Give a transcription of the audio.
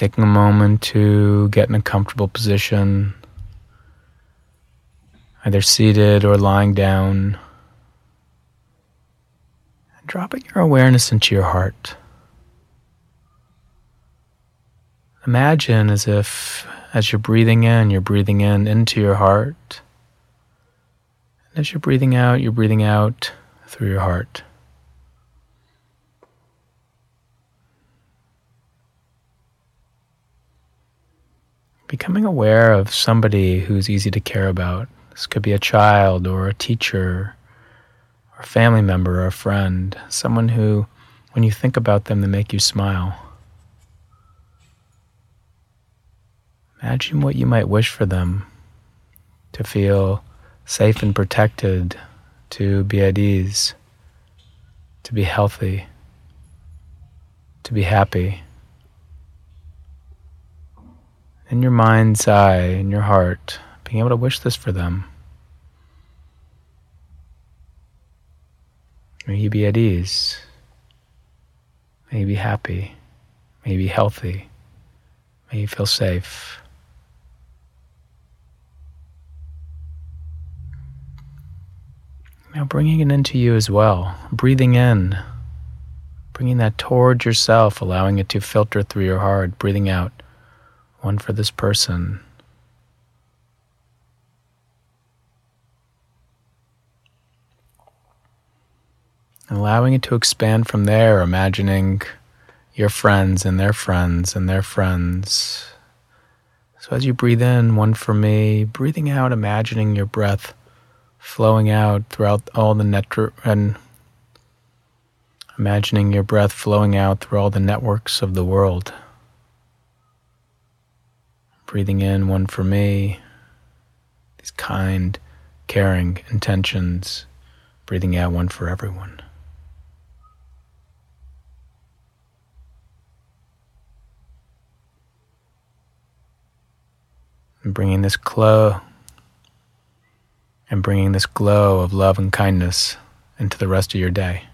Taking a moment to get in a comfortable position, either seated or lying down. And dropping your awareness into your heart. Imagine as if, as you're breathing in, you're breathing in into your heart. And as you're breathing out, you're breathing out through your heart. Becoming aware of somebody who's easy to care about. This could be a child or a teacher or a family member or a friend. Someone who, when you think about them, they make you smile. Imagine what you might wish for them to feel safe and protected, to be at ease, to be healthy, to be happy. In your mind's eye, in your heart, being able to wish this for them. May you be at ease. May you be happy. May you be healthy. May you feel safe. Now bringing it into you as well, breathing in, bringing that towards yourself, allowing it to filter through your heart, breathing out, one for this person. Allowing it to expand from there, imagining your friends and their friends and their friends. So as you breathe in, one for me, breathing out, imagining your breath flowing out throughout all the network and imagining your breath flowing out through all the networks of the world. Breathing in one for me, these kind, caring intentions, breathing out one for everyone. And bringing this glow and bringing this glow of love and kindness into the rest of your day.